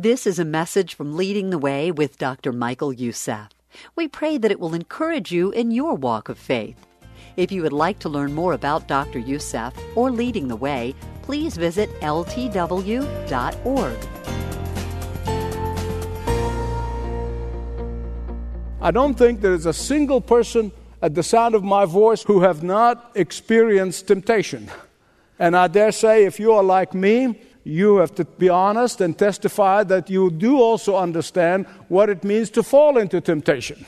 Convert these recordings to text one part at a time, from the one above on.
This is a message from Leading the Way with Dr. Michael Youssef. We pray that it will encourage you in your walk of faith. If you would like to learn more about Dr. Youssef or Leading the Way, please visit ltw.org. I don't think there is a single person at the sound of my voice who have not experienced temptation. And I dare say, if you are like me, you have to be honest and testify that you do also understand what it means to fall into temptation.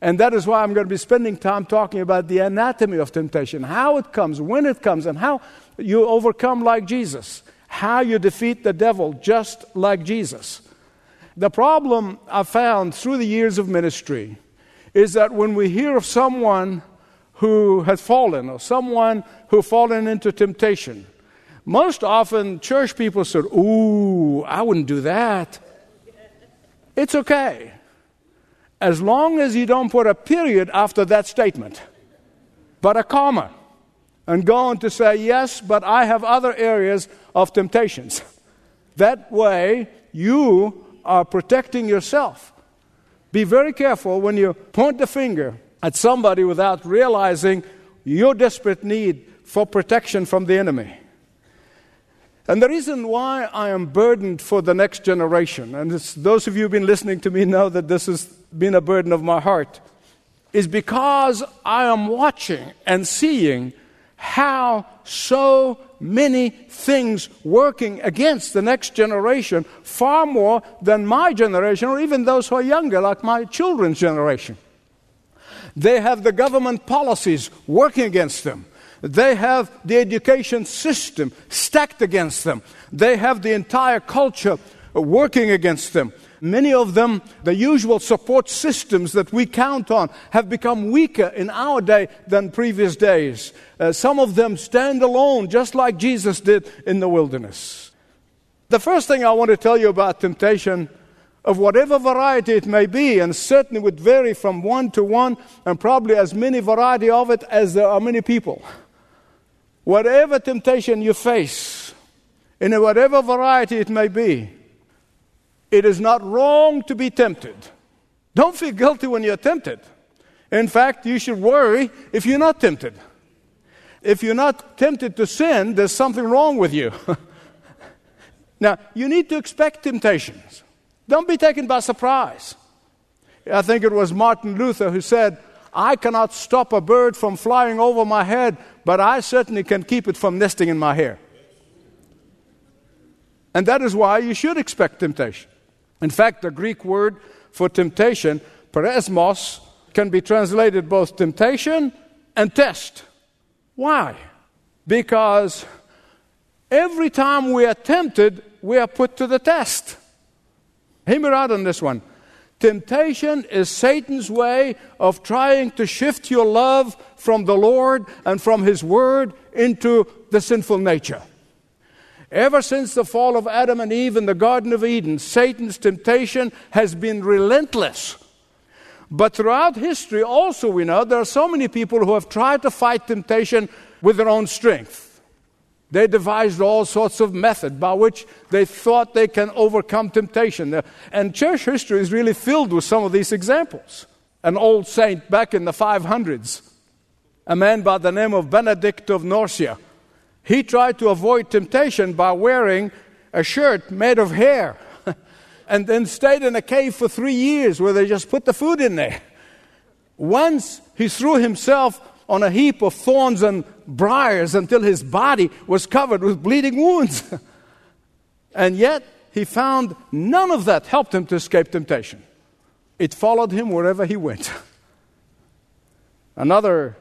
And that is why I'm going to be spending time talking about the anatomy of temptation, how it comes, when it comes, and how you overcome like Jesus, how you defeat the devil just like Jesus. The problem I found through the years of ministry is that when we hear of someone who has fallen or someone who fallen into temptation, most often church people said, Ooh, I wouldn't do that. It's okay. As long as you don't put a period after that statement, but a comma, and go on to say, Yes, but I have other areas of temptations. That way, you are protecting yourself. Be very careful when you point the finger at somebody without realizing your desperate need for protection from the enemy. And the reason why I am burdened for the next generation, and those of you who've been listening to me know that this has been a burden of my heart, is because I am watching and seeing how so many things working against the next generation, far more than my generation or even those who are younger, like my children's generation. They have the government policies working against them. They have the education system stacked against them. They have the entire culture working against them. Many of them, the usual support systems that we count on, have become weaker in our day than previous days. Uh, some of them stand alone, just like Jesus did in the wilderness. The first thing I want to tell you about temptation, of whatever variety it may be, and certainly would vary from one to one, and probably as many variety of it as there are many people. Whatever temptation you face, in whatever variety it may be, it is not wrong to be tempted. Don't feel guilty when you're tempted. In fact, you should worry if you're not tempted. If you're not tempted to sin, there's something wrong with you. now, you need to expect temptations. Don't be taken by surprise. I think it was Martin Luther who said, I cannot stop a bird from flying over my head, but I certainly can keep it from nesting in my hair. And that is why you should expect temptation. In fact, the Greek word for temptation, peirasmos, can be translated both temptation and test. Why? Because every time we are tempted, we are put to the test. Hear me on this one. Temptation is Satan's way of trying to shift your love from the Lord and from His Word into the sinful nature. Ever since the fall of Adam and Eve in the Garden of Eden, Satan's temptation has been relentless. But throughout history, also, we know there are so many people who have tried to fight temptation with their own strength. They devised all sorts of methods by which they thought they can overcome temptation. And church history is really filled with some of these examples. An old saint back in the 500s, a man by the name of Benedict of Nursia, he tried to avoid temptation by wearing a shirt made of hair and then stayed in a cave for three years where they just put the food in there. Once he threw himself on a heap of thorns and briars until his body was covered with bleeding wounds. and yet, he found none of that helped him to escape temptation. It followed him wherever he went. Another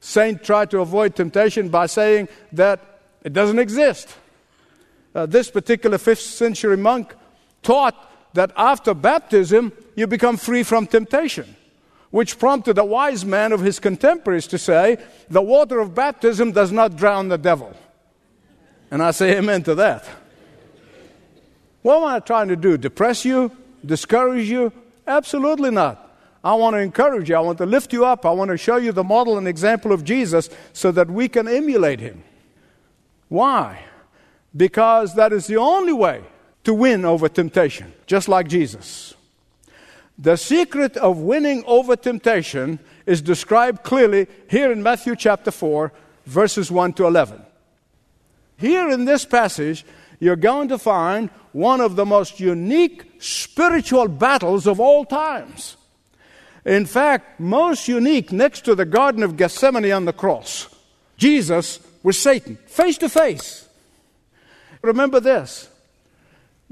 saint tried to avoid temptation by saying that it doesn't exist. Uh, this particular fifth century monk taught that after baptism, you become free from temptation which prompted a wise man of his contemporaries to say, The water of baptism does not drown the devil. And I say amen to that. What am I trying to do? Depress you? Discourage you? Absolutely not. I want to encourage you. I want to lift you up. I want to show you the model and example of Jesus so that we can emulate him. Why? Because that is the only way to win over temptation, just like Jesus. The secret of winning over temptation is described clearly here in Matthew chapter 4, verses 1 to 11. Here in this passage, you're going to find one of the most unique spiritual battles of all times. In fact, most unique next to the Garden of Gethsemane on the cross. Jesus with Satan, face to face. Remember this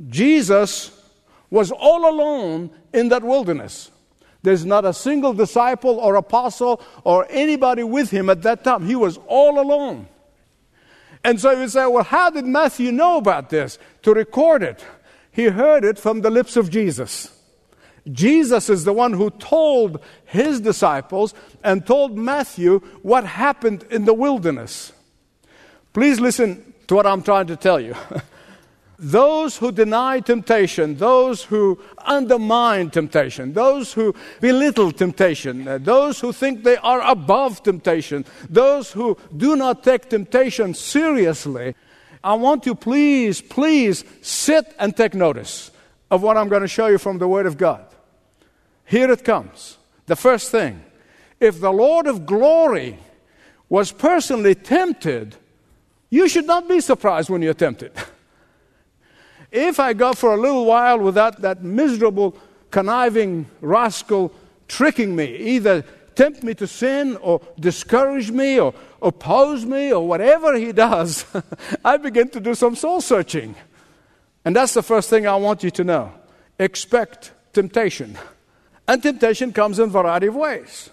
Jesus was all alone in that wilderness. There's not a single disciple or apostle or anybody with him at that time. He was all alone. And so you say, well, how did Matthew know about this to record it? He heard it from the lips of Jesus. Jesus is the one who told his disciples and told Matthew what happened in the wilderness. Please listen to what I'm trying to tell you. those who deny temptation, those who undermine temptation, those who belittle temptation, uh, those who think they are above temptation, those who do not take temptation seriously, I want you please, please sit and take notice of what I'm going to show you from the Word of God. Here it comes. The first thing if the Lord of glory was personally tempted, you should not be surprised when you're tempted. if I go for a little while without that miserable, conniving rascal tricking me, either tempt me to sin or discourage me or oppose me or whatever he does, I begin to do some soul searching. And that's the first thing I want you to know. Expect temptation. And temptation comes in a variety of ways.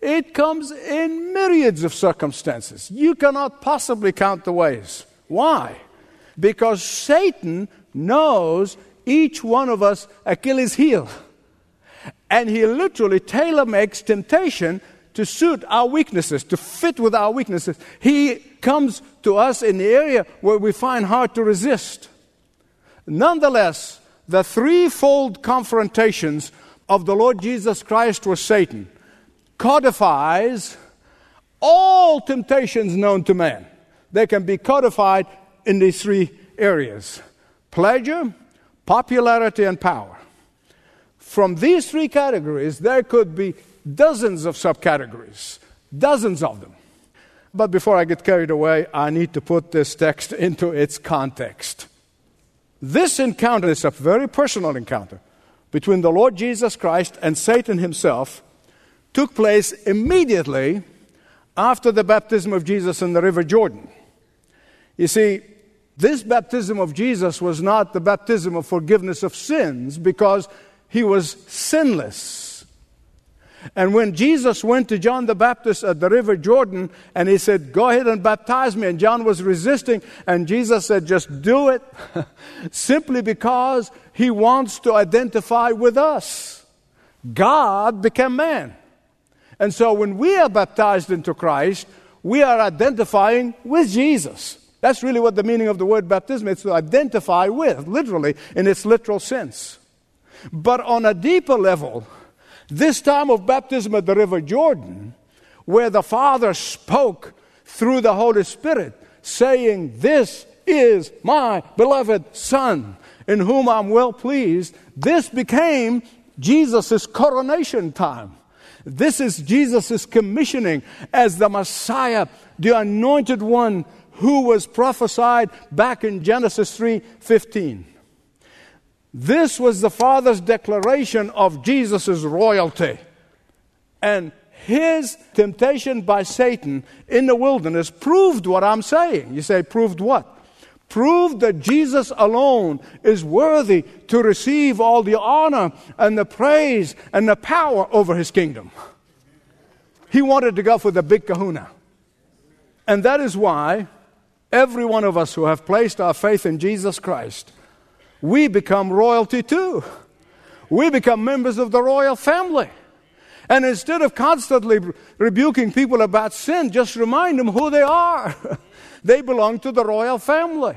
It comes in myriads of circumstances. You cannot possibly count the ways. Why? Because Satan knows each one of us Achilles' heel. And he literally tailor makes temptation to suit our weaknesses, to fit with our weaknesses. He comes to us in the area where we find hard to resist. Nonetheless, the threefold confrontations of the Lord Jesus Christ with Satan codifies all temptations known to man. They can be codified in these three areas pleasure, popularity, and power. From these three categories, there could be dozens of subcategories, dozens of them. But before I get carried away, I need to put this text into its context. This encounter is a very personal encounter between the Lord Jesus Christ and Satan himself took place immediately after the baptism of Jesus in the River Jordan. You see, this baptism of Jesus was not the baptism of forgiveness of sins because he was sinless. And when Jesus went to John the Baptist at the River Jordan and he said, Go ahead and baptize me, and John was resisting, and Jesus said, Just do it, simply because he wants to identify with us. God became man. And so when we are baptized into Christ, we are identifying with Jesus. That's really what the meaning of the word baptism is to identify with, literally, in its literal sense. But on a deeper level, this time of baptism at the River Jordan, where the Father spoke through the Holy Spirit, saying, This is my beloved Son, in whom I'm well pleased, this became Jesus' coronation time. This is Jesus' commissioning as the Messiah, the anointed one who was prophesied back in Genesis 3:15. This was the Father's declaration of Jesus' royalty. And his temptation by Satan in the wilderness proved what I'm saying. You say, proved what? Proved that Jesus alone is worthy to receive all the honor and the praise and the power over his kingdom. He wanted to go for the big kahuna. And that is why every one of us who have placed our faith in Jesus Christ we become royalty too. We become members of the royal family. And instead of constantly rebuking people about sin, just remind them who they are. they belong to the royal family.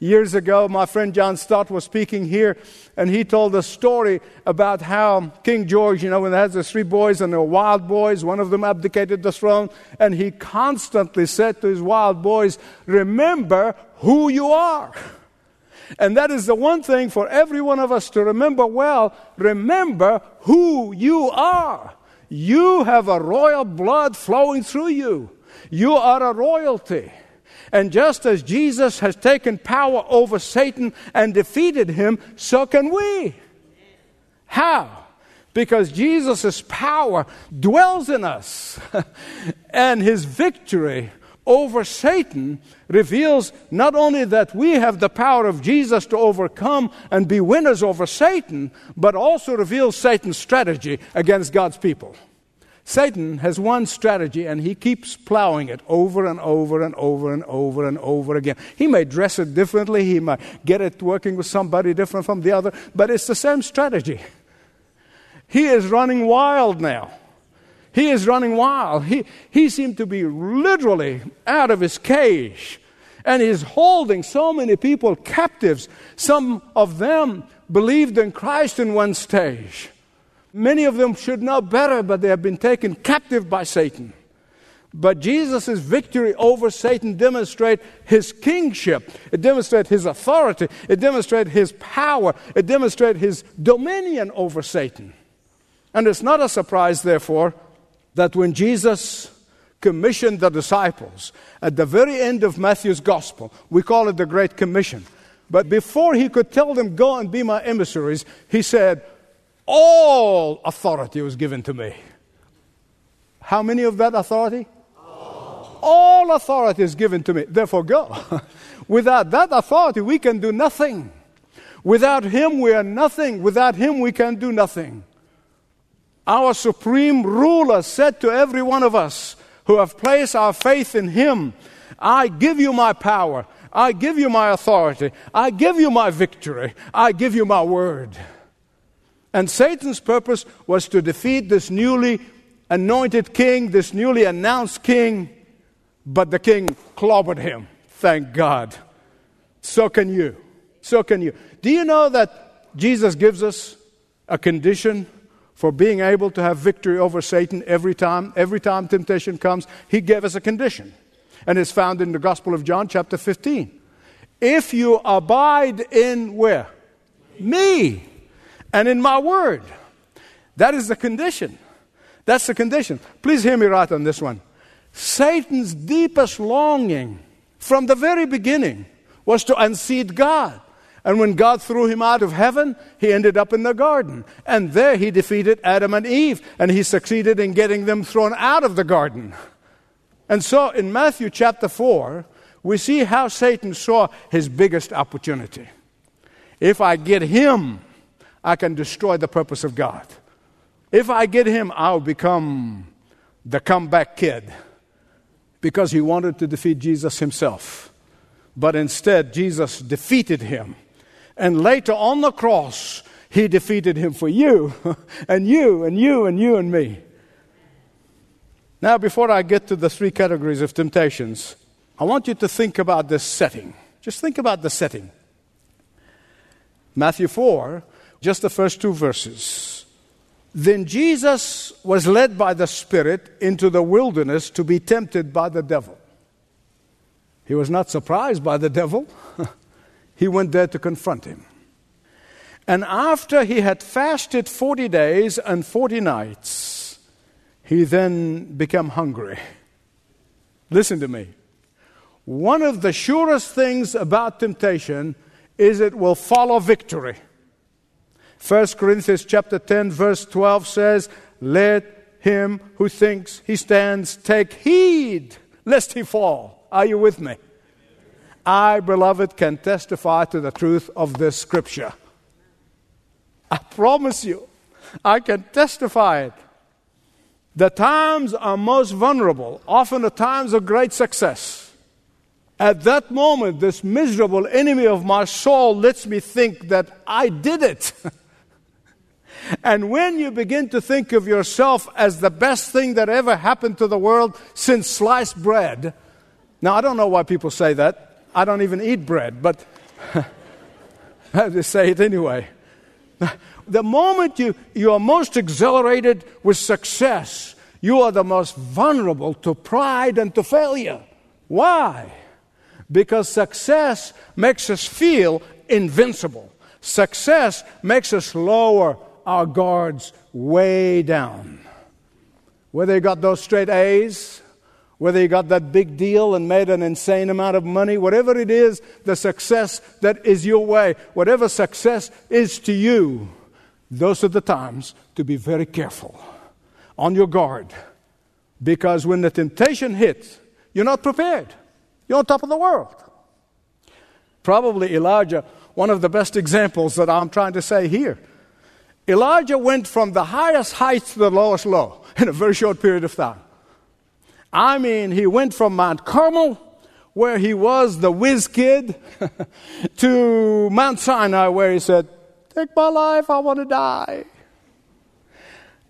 Years ago, my friend John Stott was speaking here, and he told a story about how King George, you know, when he had the three boys and the wild boys, one of them abdicated the throne, and he constantly said to his wild boys, Remember who you are. And that is the one thing for every one of us to remember well. Remember who you are. You have a royal blood flowing through you. You are a royalty. And just as Jesus has taken power over Satan and defeated him, so can we. How? Because Jesus' power dwells in us, and his victory over Satan reveals not only that we have the power of Jesus to overcome and be winners over Satan, but also reveals Satan's strategy against God's people. Satan has one strategy and he keeps plowing it over and over and over and over and over again. He may dress it differently, he might get it working with somebody different from the other, but it's the same strategy. He is running wild now. He is running wild. He, he seemed to be literally out of his cage. And he's holding so many people captives. Some of them believed in Christ in one stage. Many of them should know better, but they have been taken captive by Satan. But Jesus' victory over Satan demonstrates his kingship. It demonstrates his authority. It demonstrates his power. It demonstrates his dominion over Satan. And it's not a surprise, therefore, that when Jesus commissioned the disciples at the very end of Matthew's gospel, we call it the Great Commission. But before he could tell them, Go and be my emissaries, he said, All authority was given to me. How many of that authority? All, All authority is given to me. Therefore, go. Without that authority, we can do nothing. Without him, we are nothing. Without him, we can do nothing our supreme ruler said to every one of us who have placed our faith in him, I give you my power. I give you my authority. I give you my victory. I give you my word. And Satan's purpose was to defeat this newly anointed king, this newly announced king, but the king clobbered him. Thank God. So can you. So can you. Do you know that Jesus gives us a condition for being able to have victory over Satan every time, every time temptation comes, he gave us a condition. And it's found in the Gospel of John, chapter 15. If you abide in where? Me. And in my word. That is the condition. That's the condition. Please hear me right on this one. Satan's deepest longing from the very beginning was to unseat God. And when God threw him out of heaven, he ended up in the garden. And there he defeated Adam and Eve, and he succeeded in getting them thrown out of the garden. And so in Matthew chapter 4, we see how Satan saw his biggest opportunity. If I get him, I can destroy the purpose of God. If I get him, I'll become the comeback kid because he wanted to defeat Jesus himself. But instead, Jesus defeated him and later on the cross, he defeated him for you, and you, and you, and you, and me. Now, before I get to the three categories of temptations, I want you to think about this setting. Just think about the setting. Matthew 4, just the first two verses. Then Jesus was led by the Spirit into the wilderness to be tempted by the devil. He was not surprised by the devil. he went there to confront him. And after he had fasted 40 days and 40 nights, he then became hungry. Listen to me. One of the surest things about temptation is it will follow victory. 1 Corinthians chapter 10 verse 12 says, "Let him who thinks he stands take heed lest he fall." Are you with me? I, beloved, can testify to the truth of this scripture. I promise you, I can testify it. The times are most vulnerable, often the times of great success. At that moment, this miserable enemy of my soul lets me think that I did it. and when you begin to think of yourself as the best thing that ever happened to the world since sliced bread, now I don't know why people say that. I don't even eat bread, but they say it anyway. The moment you, you are most exhilarated with success, you are the most vulnerable to pride and to failure. Why? Because success makes us feel invincible. Success makes us lower our guards way down. Whether you got those straight A's, whether you got that big deal and made an insane amount of money, whatever it is, the success that is your way, whatever success is to you, those are the times to be very careful, on your guard. Because when the temptation hits, you're not prepared. You're on top of the world. Probably Elijah, one of the best examples that I'm trying to say here. Elijah went from the highest heights to the lowest low in a very short period of time. I mean, he went from Mount Carmel, where he was the whiz kid, to Mount Sinai, where he said, Take my life, I want to die.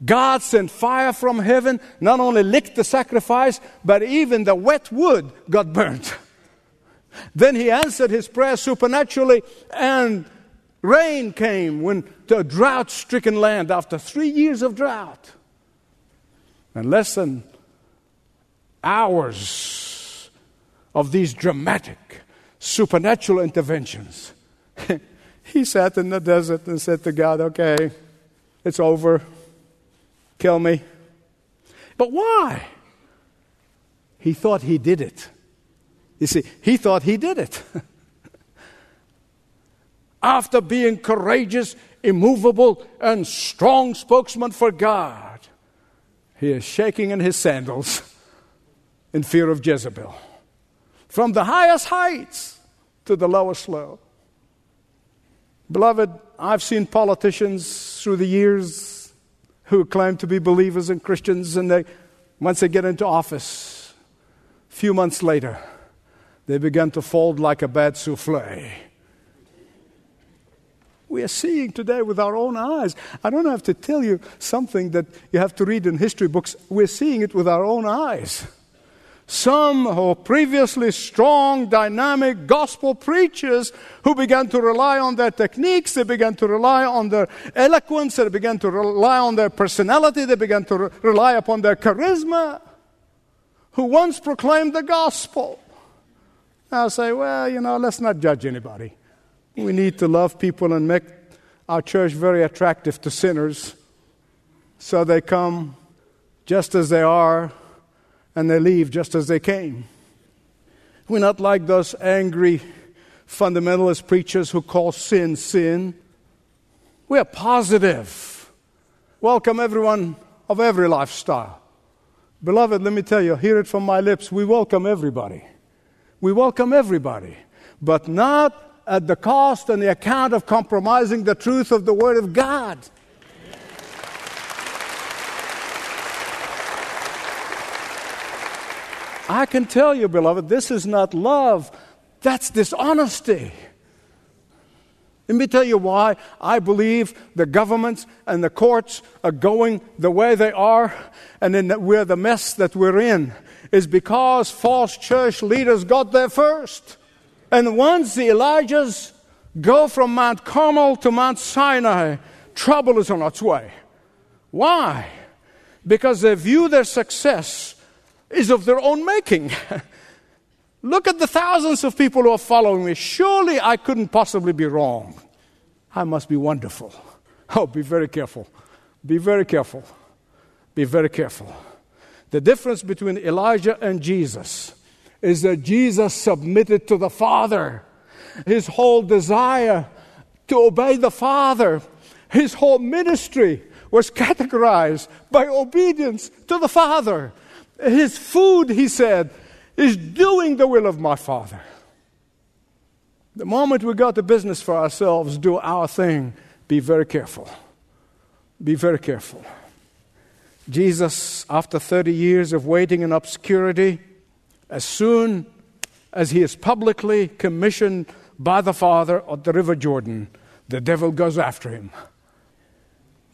God sent fire from heaven, not only licked the sacrifice, but even the wet wood got burnt. Then he answered his prayer supernaturally, and rain came when the drought stricken land after three years of drought. And less than hours of these dramatic supernatural interventions, he sat in the desert and said to God, Okay, it's over. Kill me. But why? He thought he did it. You see, he thought he did it. After being courageous, immovable, and strong spokesman for God, he is shaking in his sandals in fear of Jezebel. From the highest heights to the lowest low. Beloved, I've seen politicians through the years who claim to be believers and Christians, and they, once they get into office, a few months later, they begin to fold like a bad souffle. We are seeing today with our own eyes. I don't have to tell you something that you have to read in history books. We're seeing it with our own eyes. Some who previously strong, dynamic gospel preachers who began to rely on their techniques, they began to rely on their eloquence, they began to rely on their personality, they began to re- rely upon their charisma, who once proclaimed the gospel. Now say, well, you know, let's not judge anybody. We need to love people and make our church very attractive to sinners so they come just as they are and they leave just as they came. We're not like those angry fundamentalist preachers who call sin sin. We are positive. Welcome everyone of every lifestyle. Beloved, let me tell you, hear it from my lips. We welcome everybody. We welcome everybody, but not at the cost and the account of compromising the truth of the Word of God. I can tell you, beloved, this is not love, that's dishonesty. Let me tell you why I believe the governments and the courts are going the way they are, and then we're the mess that we're in, is because false church leaders got there first. And once the Elijahs go from Mount Carmel to Mount Sinai, trouble is on its way. Why? Because they view their success is of their own making. Look at the thousands of people who are following me. Surely I couldn't possibly be wrong. I must be wonderful. Oh, be very careful. Be very careful. Be very careful. The difference between Elijah and Jesus is that Jesus submitted to the Father. His whole desire to obey the Father, his whole ministry was categorized by obedience to the Father. His food, he said, is doing the will of my Father. The moment we got the business for ourselves, do our thing, be very careful. Be very careful. Jesus, after 30 years of waiting in obscurity, as soon as he is publicly commissioned by the Father at the River Jordan, the devil goes after him.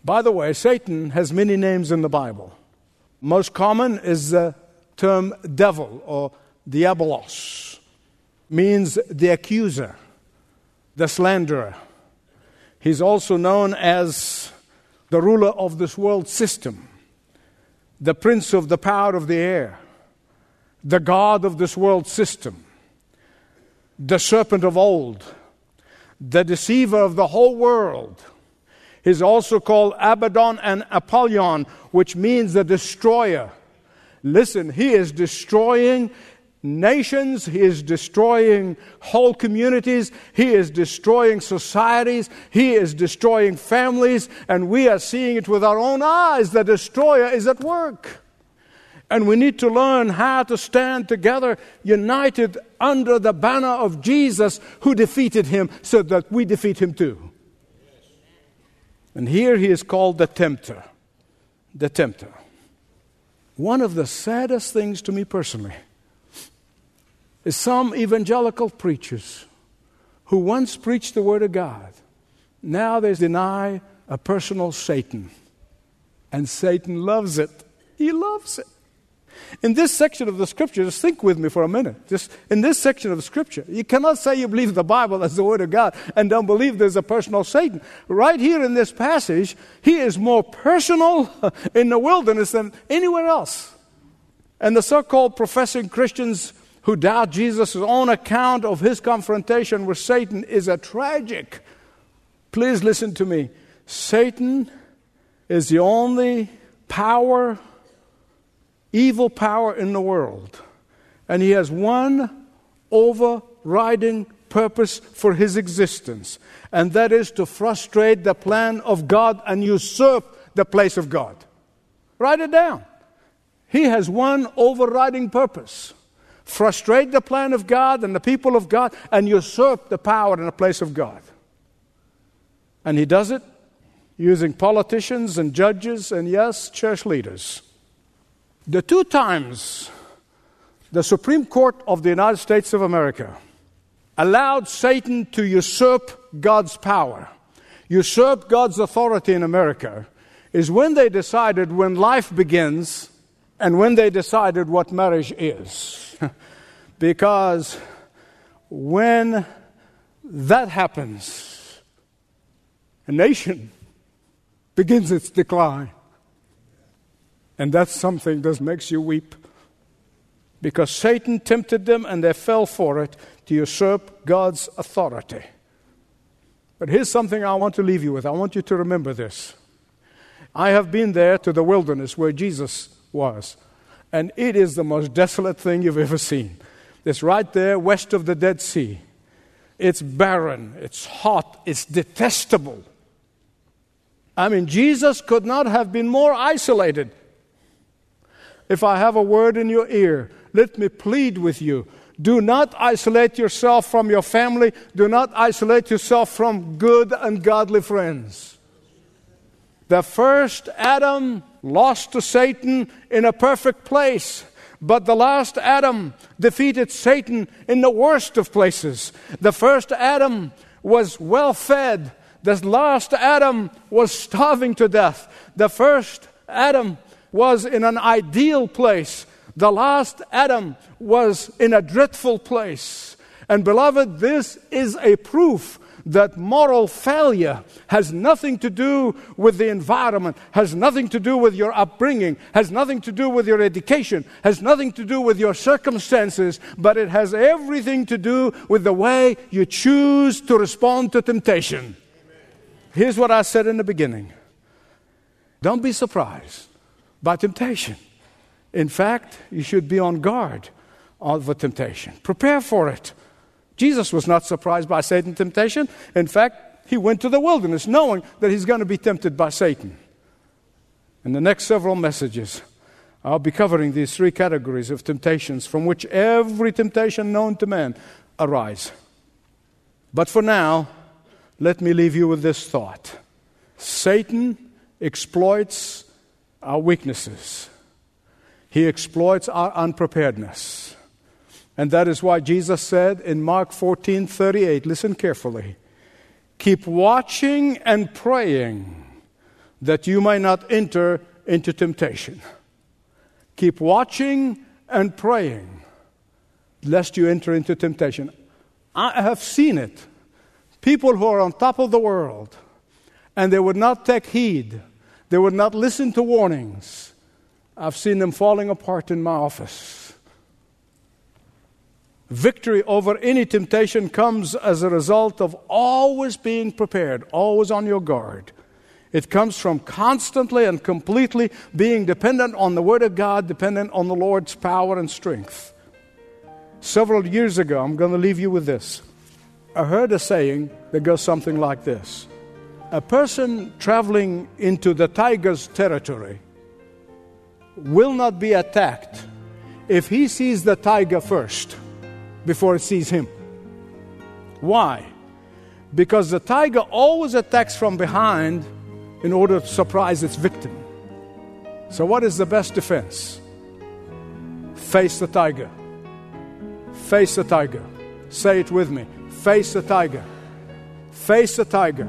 By the way, Satan has many names in the Bible. Most common is the term devil or diabolos, means the accuser, the slanderer. He's also known as the ruler of this world system, the prince of the power of the air, the god of this world system, the serpent of old, the deceiver of the whole world. He's also called Abaddon and Apollyon, which means the destroyer. Listen, he is destroying nations, he is destroying whole communities, he is destroying societies, he is destroying families, and we are seeing it with our own eyes. The destroyer is at work. And we need to learn how to stand together, united under the banner of Jesus who defeated him, so that we defeat him too. And here he is called the tempter. The tempter. One of the saddest things to me personally is some evangelical preachers who once preached the Word of God, now they deny a personal Satan. And Satan loves it. He loves it. In this section of the scripture, just think with me for a minute. Just in this section of the scripture, you cannot say you believe the Bible as the Word of God and don't believe there's a personal Satan. Right here in this passage, he is more personal in the wilderness than anywhere else. And the so called professing Christians who doubt Jesus' own account of his confrontation with Satan is a tragic. Please listen to me. Satan is the only power evil power in the world. And he has one overriding purpose for his existence, and that is to frustrate the plan of God and usurp the place of God. Write it down. He has one overriding purpose frustrate the plan of God and the people of God and usurp the power and the place of God. And he does it using politicians and judges and, yes, church leaders. The two times the Supreme Court of the United States of America allowed Satan to usurp God's power, usurp God's authority in America, is when they decided when life begins and when they decided what marriage is. because when that happens, a nation begins its decline. And that's something that makes you weep. Because Satan tempted them and they fell for it to usurp God's authority. But here's something I want to leave you with. I want you to remember this. I have been there to the wilderness where Jesus was, and it is the most desolate thing you've ever seen. It's right there west of the Dead Sea. It's barren, it's hot, it's detestable. I mean, Jesus could not have been more isolated. If I have a word in your ear, let me plead with you. Do not isolate yourself from your family. Do not isolate yourself from good and godly friends. The first Adam lost to Satan in a perfect place. But the last Adam defeated Satan in the worst of places. The first Adam was well fed. The last Adam was starving to death. The first Adam was in an ideal place. The last Adam was in a dreadful place. And beloved, this is a proof that moral failure has nothing to do with the environment, has nothing to do with your upbringing, has nothing to do with your education, has nothing to do with your circumstances, but it has everything to do with the way you choose to respond to temptation. Here's what I said in the beginning don't be surprised by temptation. In fact, you should be on guard for temptation. Prepare for it. Jesus was not surprised by Satan's temptation. In fact, he went to the wilderness knowing that he's going to be tempted by Satan. In the next several messages, I'll be covering these three categories of temptations from which every temptation known to man arise. But for now, let me leave you with this thought Satan exploits our weaknesses, He exploits our unpreparedness. And that is why Jesus said in Mark 14 38, listen carefully, keep watching and praying that you may not enter into temptation. Keep watching and praying lest you enter into temptation. I have seen it. People who are on top of the world and they would not take heed they would not listen to warnings. I've seen them falling apart in my office. Victory over any temptation comes as a result of always being prepared, always on your guard. It comes from constantly and completely being dependent on the Word of God, dependent on the Lord's power and strength. Several years ago, I'm going to leave you with this. I heard a saying that goes something like this A person traveling into the tiger's territory will not be attacked if he sees the tiger first before it sees him. Why? Because the tiger always attacks from behind in order to surprise its victim. So, what is the best defense? Face the tiger. Face the tiger. Say it with me. Face the tiger. Face the tiger.